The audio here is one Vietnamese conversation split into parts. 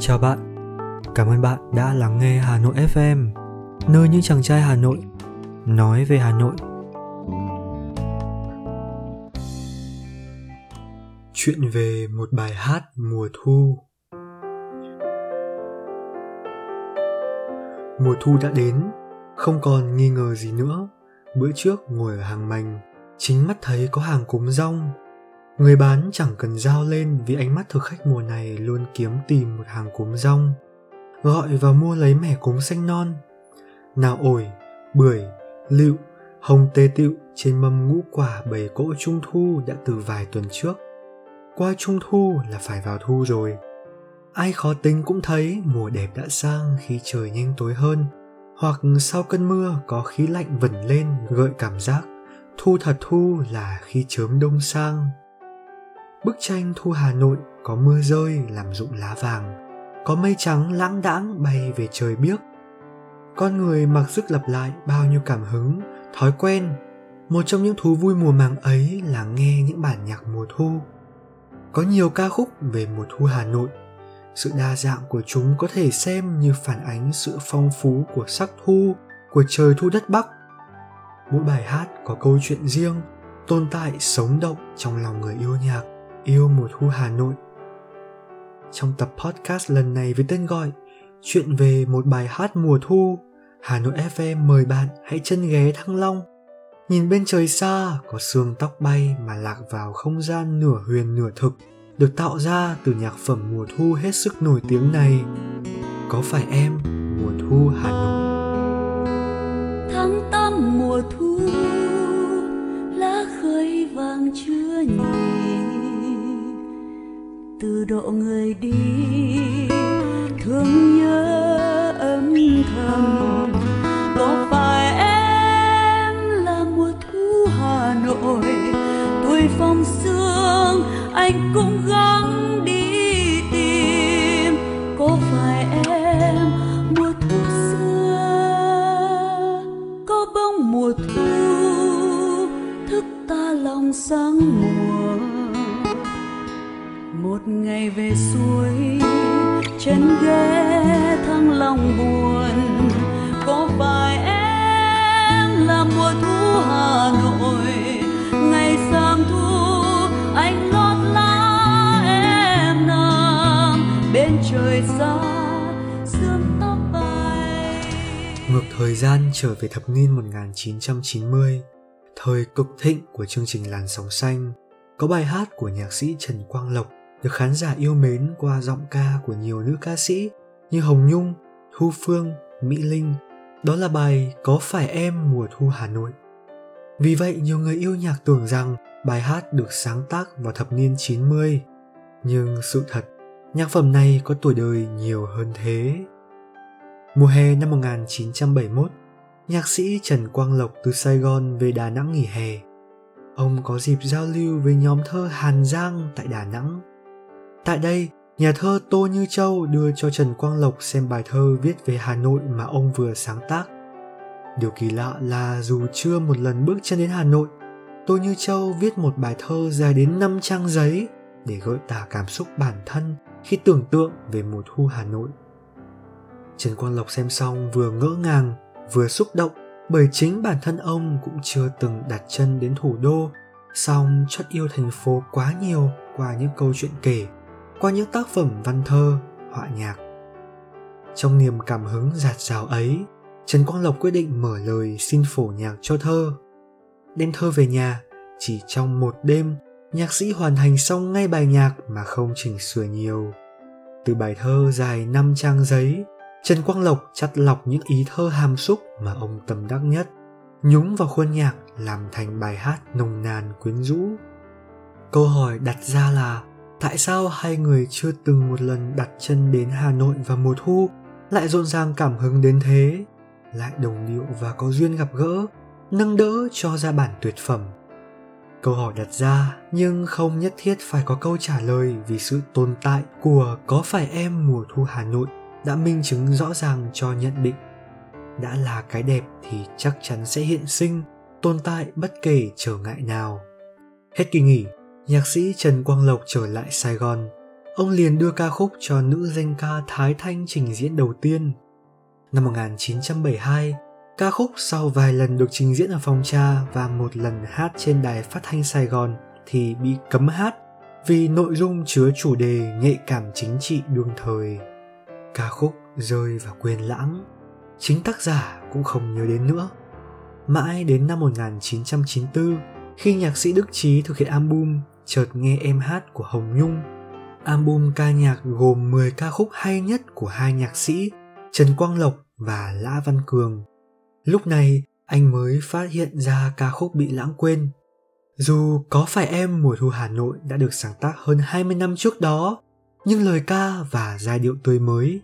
Chào bạn, cảm ơn bạn đã lắng nghe Hà Nội FM, nơi những chàng trai Hà Nội nói về Hà Nội. Chuyện về một bài hát mùa thu. Mùa thu đã đến, không còn nghi ngờ gì nữa. Bữa trước ngồi ở hàng mành, chính mắt thấy có hàng cúng rong Người bán chẳng cần giao lên vì ánh mắt thực khách mùa này luôn kiếm tìm một hàng cốm rong. Gọi và mua lấy mẻ cốm xanh non. Nào ổi, bưởi, lựu, hồng tê tựu trên mâm ngũ quả bầy cỗ trung thu đã từ vài tuần trước. Qua trung thu là phải vào thu rồi. Ai khó tính cũng thấy mùa đẹp đã sang khi trời nhanh tối hơn. Hoặc sau cơn mưa có khí lạnh vẩn lên gợi cảm giác thu thật thu là khi chớm đông sang Bức tranh thu Hà Nội có mưa rơi làm rụng lá vàng, có mây trắng lãng đãng bay về trời biếc. Con người mặc sức lặp lại bao nhiêu cảm hứng, thói quen. Một trong những thú vui mùa màng ấy là nghe những bản nhạc mùa thu. Có nhiều ca khúc về mùa thu Hà Nội. Sự đa dạng của chúng có thể xem như phản ánh sự phong phú của sắc thu, của trời thu đất Bắc. Mỗi bài hát có câu chuyện riêng, tồn tại sống động trong lòng người yêu nhạc yêu mùa thu Hà Nội. Trong tập podcast lần này với tên gọi Chuyện về một bài hát mùa thu, Hà Nội FM mời bạn hãy chân ghé Thăng Long. Nhìn bên trời xa có sương tóc bay mà lạc vào không gian nửa huyền nửa thực được tạo ra từ nhạc phẩm mùa thu hết sức nổi tiếng này. Có phải em mùa thu Hà Nội? Tháng tám mùa thu lá khơi vàng chưa nhì từ độ người đi. Thương nhớ âm thầm, có phải em là mùa thu hà nội? Tuổi phong sương, anh cũng gắng đi tìm. Có phải em mùa thu xưa, có bông mùa thu, thức ta lòng sáng mùa ngày về suối chân ghé thăng lòng buồn. Có phải em là mùa thu hà nội. Ngày sang thu, anh lót lá em nằm bên trời xa, sương tóc bay. Ngược thời gian trở về thập niên 1990 thời cực thịnh của chương trình làn sóng xanh, có bài hát của nhạc sĩ Trần Quang Lộc được khán giả yêu mến qua giọng ca của nhiều nữ ca sĩ như Hồng Nhung, Thu Phương, Mỹ Linh. Đó là bài Có phải em mùa thu Hà Nội. Vì vậy nhiều người yêu nhạc tưởng rằng bài hát được sáng tác vào thập niên 90. Nhưng sự thật, nhạc phẩm này có tuổi đời nhiều hơn thế. Mùa hè năm 1971, nhạc sĩ Trần Quang Lộc từ Sài Gòn về Đà Nẵng nghỉ hè. Ông có dịp giao lưu với nhóm thơ Hàn Giang tại Đà Nẵng Tại đây, nhà thơ Tô Như Châu đưa cho Trần Quang Lộc xem bài thơ viết về Hà Nội mà ông vừa sáng tác. Điều kỳ lạ là dù chưa một lần bước chân đến Hà Nội, Tô Như Châu viết một bài thơ dài đến 5 trang giấy để gợi tả cảm xúc bản thân khi tưởng tượng về mùa thu Hà Nội. Trần Quang Lộc xem xong vừa ngỡ ngàng, vừa xúc động bởi chính bản thân ông cũng chưa từng đặt chân đến thủ đô, song chất yêu thành phố quá nhiều qua những câu chuyện kể qua những tác phẩm văn thơ, họa nhạc. Trong niềm cảm hứng giạt rào ấy, Trần Quang Lộc quyết định mở lời xin phổ nhạc cho thơ. Đem thơ về nhà, chỉ trong một đêm, nhạc sĩ hoàn thành xong ngay bài nhạc mà không chỉnh sửa nhiều. Từ bài thơ dài 5 trang giấy, Trần Quang Lộc chắt lọc những ý thơ hàm xúc mà ông tâm đắc nhất, nhúng vào khuôn nhạc làm thành bài hát nồng nàn quyến rũ. Câu hỏi đặt ra là tại sao hai người chưa từng một lần đặt chân đến Hà Nội vào mùa thu lại rộn ràng cảm hứng đến thế, lại đồng điệu và có duyên gặp gỡ, nâng đỡ cho ra bản tuyệt phẩm. Câu hỏi đặt ra nhưng không nhất thiết phải có câu trả lời vì sự tồn tại của có phải em mùa thu Hà Nội đã minh chứng rõ ràng cho nhận định. Đã là cái đẹp thì chắc chắn sẽ hiện sinh, tồn tại bất kể trở ngại nào. Hết kỳ nghỉ, nhạc sĩ Trần Quang Lộc trở lại Sài Gòn. ông liền đưa ca khúc cho nữ danh ca Thái Thanh trình diễn đầu tiên. Năm 1972, ca khúc sau vài lần được trình diễn ở phòng trà và một lần hát trên đài phát thanh Sài Gòn thì bị cấm hát vì nội dung chứa chủ đề nhạy cảm chính trị đương thời. Ca khúc rơi vào quên lãng, chính tác giả cũng không nhớ đến nữa. Mãi đến năm 1994, khi nhạc sĩ Đức Trí thực hiện album chợt nghe em hát của Hồng Nhung. Album ca nhạc gồm 10 ca khúc hay nhất của hai nhạc sĩ Trần Quang Lộc và Lã Văn Cường. Lúc này, anh mới phát hiện ra ca khúc bị lãng quên. Dù có phải em mùa thu Hà Nội đã được sáng tác hơn 20 năm trước đó, nhưng lời ca và giai điệu tươi mới,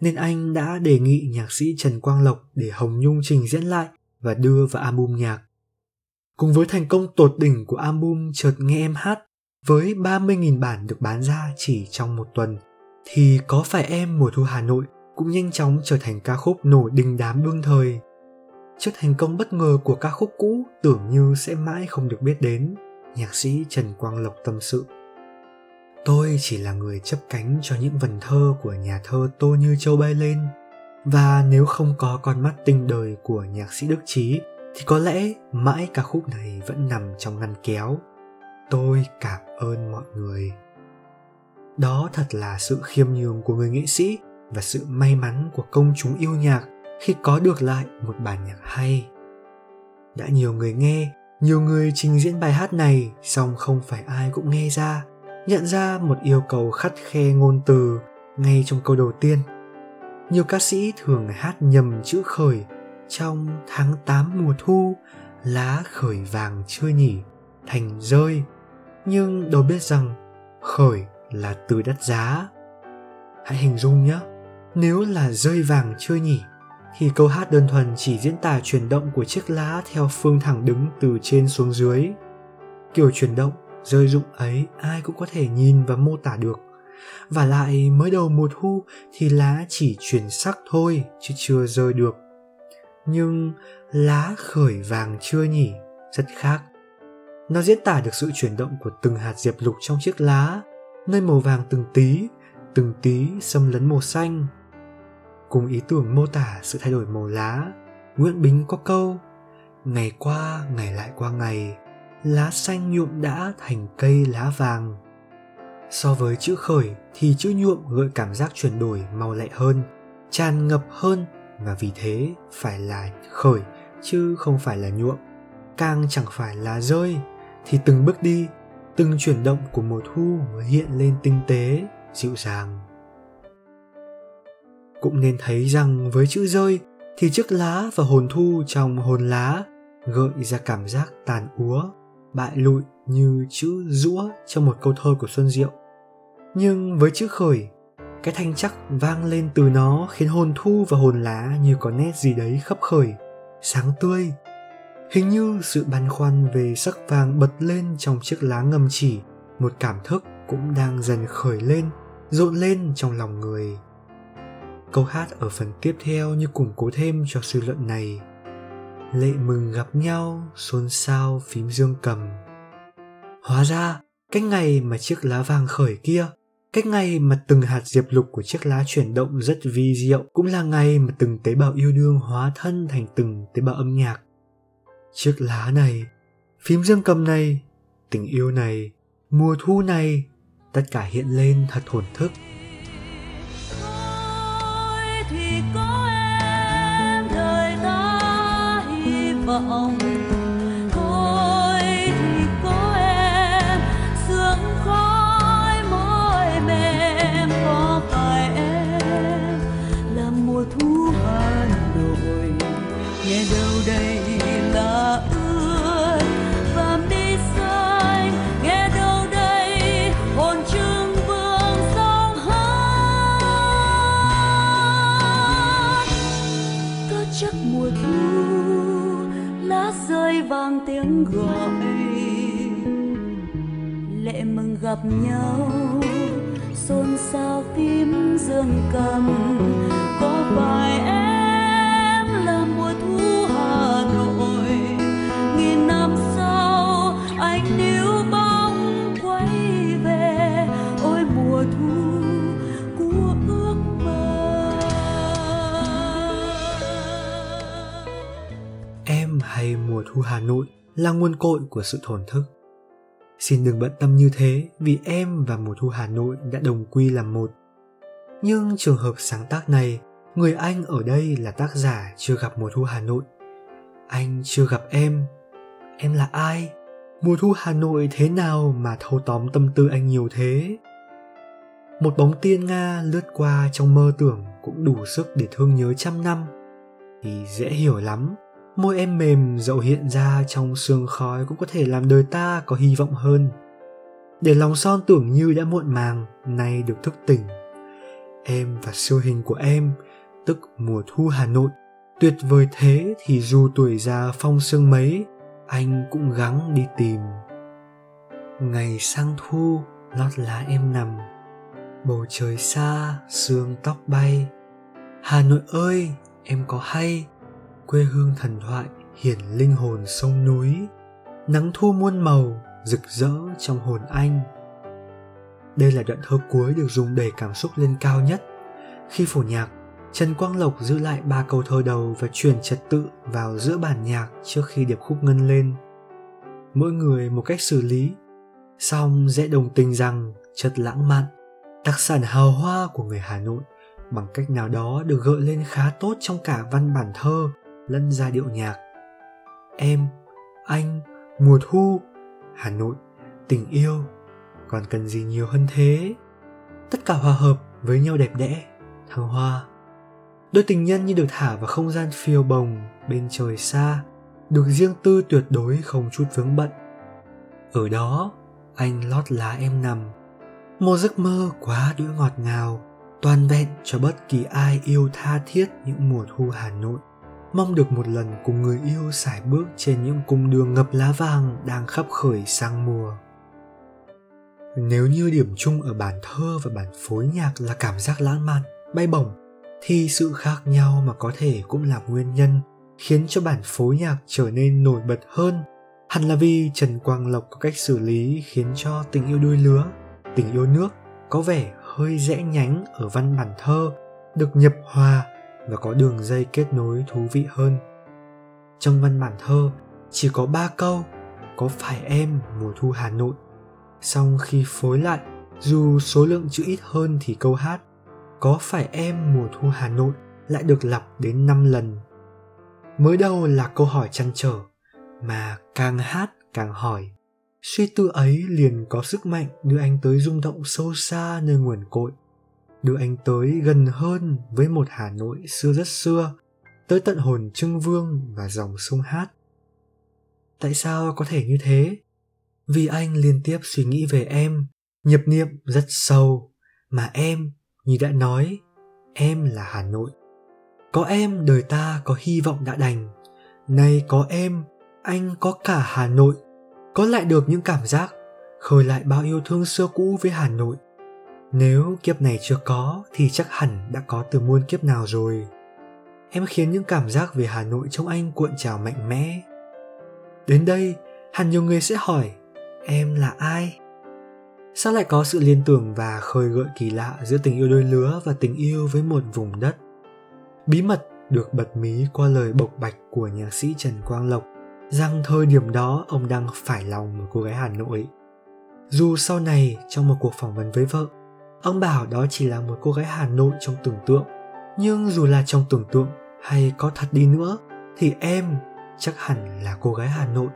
nên anh đã đề nghị nhạc sĩ Trần Quang Lộc để Hồng Nhung trình diễn lại và đưa vào album nhạc. Cùng với thành công tột đỉnh của album Chợt nghe em hát với 30.000 bản được bán ra chỉ trong một tuần, thì có phải em mùa thu Hà Nội cũng nhanh chóng trở thành ca khúc nổi đình đám đương thời. Trước thành công bất ngờ của ca khúc cũ tưởng như sẽ mãi không được biết đến, nhạc sĩ Trần Quang Lộc tâm sự. Tôi chỉ là người chấp cánh cho những vần thơ của nhà thơ Tô Như Châu bay lên, và nếu không có con mắt tinh đời của nhạc sĩ Đức Trí thì có lẽ mãi ca khúc này vẫn nằm trong ngăn kéo. Tôi cảm ơn mọi người. Đó thật là sự khiêm nhường của người nghệ sĩ và sự may mắn của công chúng yêu nhạc khi có được lại một bản nhạc hay. Đã nhiều người nghe, nhiều người trình diễn bài hát này, song không phải ai cũng nghe ra, nhận ra một yêu cầu khắt khe ngôn từ ngay trong câu đầu tiên. Nhiều ca sĩ thường hát nhầm chữ khởi trong tháng 8 mùa thu, lá khởi vàng chưa nhỉ, thành rơi. Nhưng đâu biết rằng khởi là từ đắt giá. Hãy hình dung nhé, nếu là rơi vàng chưa nhỉ, thì câu hát đơn thuần chỉ diễn tả chuyển động của chiếc lá theo phương thẳng đứng từ trên xuống dưới. Kiểu chuyển động, rơi rụng ấy ai cũng có thể nhìn và mô tả được. Và lại mới đầu mùa thu thì lá chỉ chuyển sắc thôi chứ chưa rơi được nhưng lá khởi vàng chưa nhỉ rất khác nó diễn tả được sự chuyển động của từng hạt diệp lục trong chiếc lá, nơi màu vàng từng tí từng tí xâm lấn màu xanh. Cùng ý tưởng mô tả sự thay đổi màu lá, nguyễn bính có câu, ngày qua, ngày lại qua ngày, lá xanh nhuộm đã thành cây lá vàng. So với chữ khởi thì chữ nhuộm gợi cảm giác chuyển đổi màu lẹ hơn, tràn ngập hơn và vì thế phải là khởi chứ không phải là nhuộm, càng chẳng phải là rơi thì từng bước đi, từng chuyển động của mùa thu mới hiện lên tinh tế, dịu dàng. Cũng nên thấy rằng với chữ rơi thì chiếc lá và hồn thu trong hồn lá gợi ra cảm giác tàn úa, bại lụi như chữ rũa trong một câu thơ của xuân diệu. Nhưng với chữ khởi, cái thanh chắc vang lên từ nó khiến hồn thu và hồn lá như có nét gì đấy khấp khởi, sáng tươi hình như sự băn khoăn về sắc vàng bật lên trong chiếc lá ngầm chỉ, một cảm thức cũng đang dần khởi lên, rộn lên trong lòng người. Câu hát ở phần tiếp theo như củng cố thêm cho suy luận này. Lệ mừng gặp nhau, xôn xao phím dương cầm. Hóa ra, cái ngày mà chiếc lá vàng khởi kia, cái ngày mà từng hạt diệp lục của chiếc lá chuyển động rất vi diệu cũng là ngày mà từng tế bào yêu đương hóa thân thành từng tế bào âm nhạc. Chiếc lá này, phím dương cầm này, tình yêu này, mùa thu này, tất cả hiện lên thật hồn thức. thì có em đời ta hy vọng gọi. Lệ mừng gặp nhau, xôn xao tim dương cầm. Có phải em là mùa thu hà nội? Nghìn năm sau, anh níu bóng quay về. Ôi, mùa thu của ước mơ. Em hay mùa thu hà nội? Là nguồn cội của sự thổn thức. Xin đừng bận tâm như thế vì em và mùa thu Hà Nội đã đồng quy làm một. Nhưng trường hợp sáng tác này, người anh ở đây là tác giả chưa gặp mùa thu Hà Nội. Anh chưa gặp em. Em là ai? Mùa thu Hà Nội thế nào mà thâu tóm tâm tư anh nhiều thế? Một bóng tiên Nga lướt qua trong mơ tưởng cũng đủ sức để thương nhớ trăm năm. Thì dễ hiểu lắm, môi em mềm dẫu hiện ra trong sương khói cũng có thể làm đời ta có hy vọng hơn. Để lòng son tưởng như đã muộn màng, nay được thức tỉnh. Em và siêu hình của em, tức mùa thu Hà Nội, tuyệt vời thế thì dù tuổi già phong sương mấy, anh cũng gắng đi tìm. Ngày sang thu, lót lá em nằm, bầu trời xa, sương tóc bay. Hà Nội ơi, em có hay, quê hương thần thoại, hiển linh hồn sông núi. Nắng thu muôn màu, rực rỡ trong hồn anh. Đây là đoạn thơ cuối được dùng đẩy cảm xúc lên cao nhất. Khi phổ nhạc, trần quang lộc giữ lại ba câu thơ đầu và truyền trật tự vào giữa bản nhạc trước khi điệp khúc ngân lên. Mỗi người một cách xử lý, song dễ đồng tình rằng chất lãng mạn, đặc sản hào hoa của người hà nội, bằng cách nào đó được gợi lên khá tốt trong cả văn bản thơ lẫn giai điệu nhạc. Em, anh, mùa thu, hà nội, tình yêu, còn cần gì nhiều hơn thế? Tất cả hòa hợp với nhau đẹp đẽ, thăng hoa. Đôi tình nhân như được thả vào không gian phiêu bồng bên trời xa, được riêng tư tuyệt đối không chút vướng bận. Ở đó, anh lót lá em nằm một giấc mơ quá đỗi ngọt ngào, toàn vẹn cho bất kỳ ai yêu tha thiết những mùa thu hà nội mong được một lần cùng người yêu sải bước trên những cung đường ngập lá vàng đang khắp khởi sang mùa. Nếu như điểm chung ở bản thơ và bản phối nhạc là cảm giác lãng mạn, bay bổng, thì sự khác nhau mà có thể cũng là nguyên nhân khiến cho bản phối nhạc trở nên nổi bật hơn. Hẳn là vì trần quang lộc có cách xử lý khiến cho tình yêu đôi lứa, tình yêu nước có vẻ hơi rẽ nhánh ở văn bản thơ, được nhập hòa và có đường dây kết nối thú vị hơn. Trong văn bản thơ chỉ có ba câu có phải em mùa thu Hà Nội. song khi phối lại, dù số lượng chữ ít hơn thì câu hát có phải em mùa thu Hà Nội lại được lặp đến 5 lần. Mới đầu là câu hỏi chăn trở, mà càng hát càng hỏi. Suy tư ấy liền có sức mạnh đưa anh tới rung động sâu xa nơi nguồn cội đưa anh tới gần hơn với một Hà Nội xưa rất xưa, tới tận hồn Trưng Vương và dòng sông Hát. Tại sao có thể như thế? Vì anh liên tiếp suy nghĩ về em, nhập niệm rất sâu, mà em, như đã nói, em là Hà Nội. Có em đời ta có hy vọng đã đành, nay có em, anh có cả Hà Nội, có lại được những cảm giác, khơi lại bao yêu thương xưa cũ với Hà Nội nếu kiếp này chưa có thì chắc hẳn đã có từ muôn kiếp nào rồi. Em khiến những cảm giác về Hà Nội trong anh cuộn trào mạnh mẽ. Đến đây, hẳn nhiều người sẽ hỏi, em là ai? Sao lại có sự liên tưởng và khơi gợi kỳ lạ giữa tình yêu đôi lứa và tình yêu với một vùng đất? Bí mật được bật mí qua lời bộc bạch của nhạc sĩ Trần Quang Lộc rằng thời điểm đó ông đang phải lòng một cô gái Hà Nội. Dù sau này trong một cuộc phỏng vấn với vợ, Ông bảo đó chỉ là một cô gái Hà Nội trong tưởng tượng. Nhưng dù là trong tưởng tượng hay có thật đi nữa thì em chắc hẳn là cô gái Hà Nội,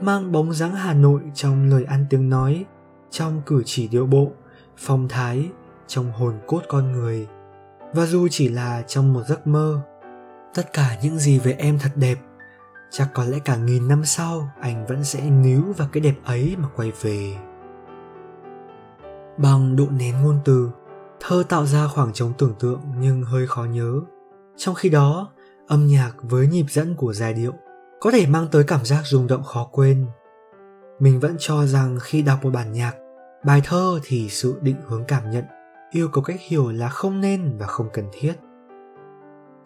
mang bóng dáng Hà Nội trong lời ăn tiếng nói, trong cử chỉ điệu bộ, phong thái, trong hồn cốt con người. Và dù chỉ là trong một giấc mơ, tất cả những gì về em thật đẹp, chắc có lẽ cả nghìn năm sau anh vẫn sẽ níu vào cái đẹp ấy mà quay về bằng độ nén ngôn từ, thơ tạo ra khoảng trống tưởng tượng nhưng hơi khó nhớ. Trong khi đó, âm nhạc với nhịp dẫn của giai điệu có thể mang tới cảm giác rung động khó quên. Mình vẫn cho rằng khi đọc một bản nhạc, bài thơ thì sự định hướng cảm nhận, yêu cầu cách hiểu là không nên và không cần thiết.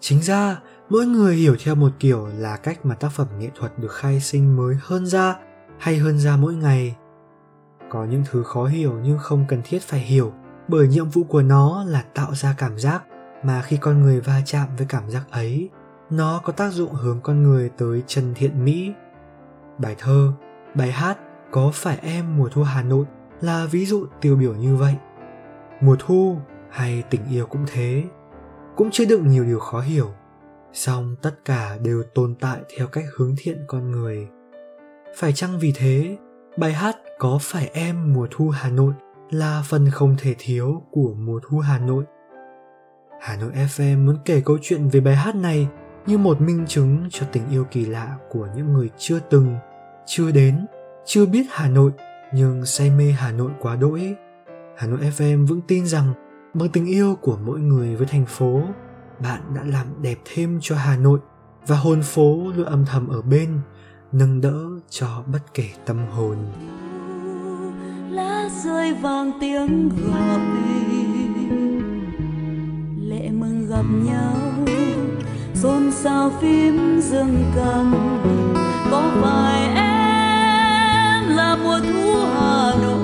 Chính ra, mỗi người hiểu theo một kiểu là cách mà tác phẩm nghệ thuật được khai sinh mới hơn ra hay hơn ra mỗi ngày có những thứ khó hiểu nhưng không cần thiết phải hiểu bởi nhiệm vụ của nó là tạo ra cảm giác mà khi con người va chạm với cảm giác ấy nó có tác dụng hướng con người tới chân thiện mỹ bài thơ, bài hát Có phải em mùa thu Hà Nội là ví dụ tiêu biểu như vậy. Mùa thu hay tình yêu cũng thế, cũng chứa đựng nhiều điều khó hiểu, song tất cả đều tồn tại theo cách hướng thiện con người. Phải chăng vì thế, bài hát có phải em mùa thu Hà Nội là phần không thể thiếu của mùa thu Hà Nội? Hà Nội FM muốn kể câu chuyện về bài hát này như một minh chứng cho tình yêu kỳ lạ của những người chưa từng, chưa đến, chưa biết Hà Nội nhưng say mê Hà Nội quá đỗi. Hà Nội FM vững tin rằng bằng tình yêu của mỗi người với thành phố, bạn đã làm đẹp thêm cho Hà Nội và hồn phố luôn âm thầm ở bên, nâng đỡ cho bất kể tâm hồn lá rơi vàng tiếng gọi lệ mừng gặp nhau, xôn xao phím dương cầm. Có phải em là mùa thu hà nội?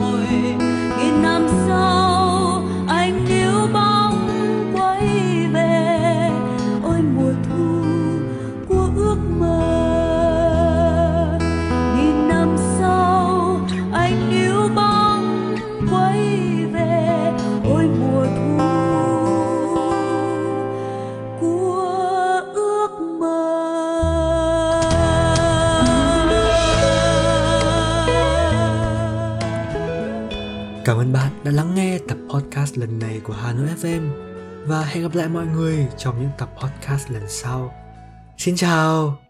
Và hẹn gặp lại mọi người trong những tập podcast lần sau. Xin chào!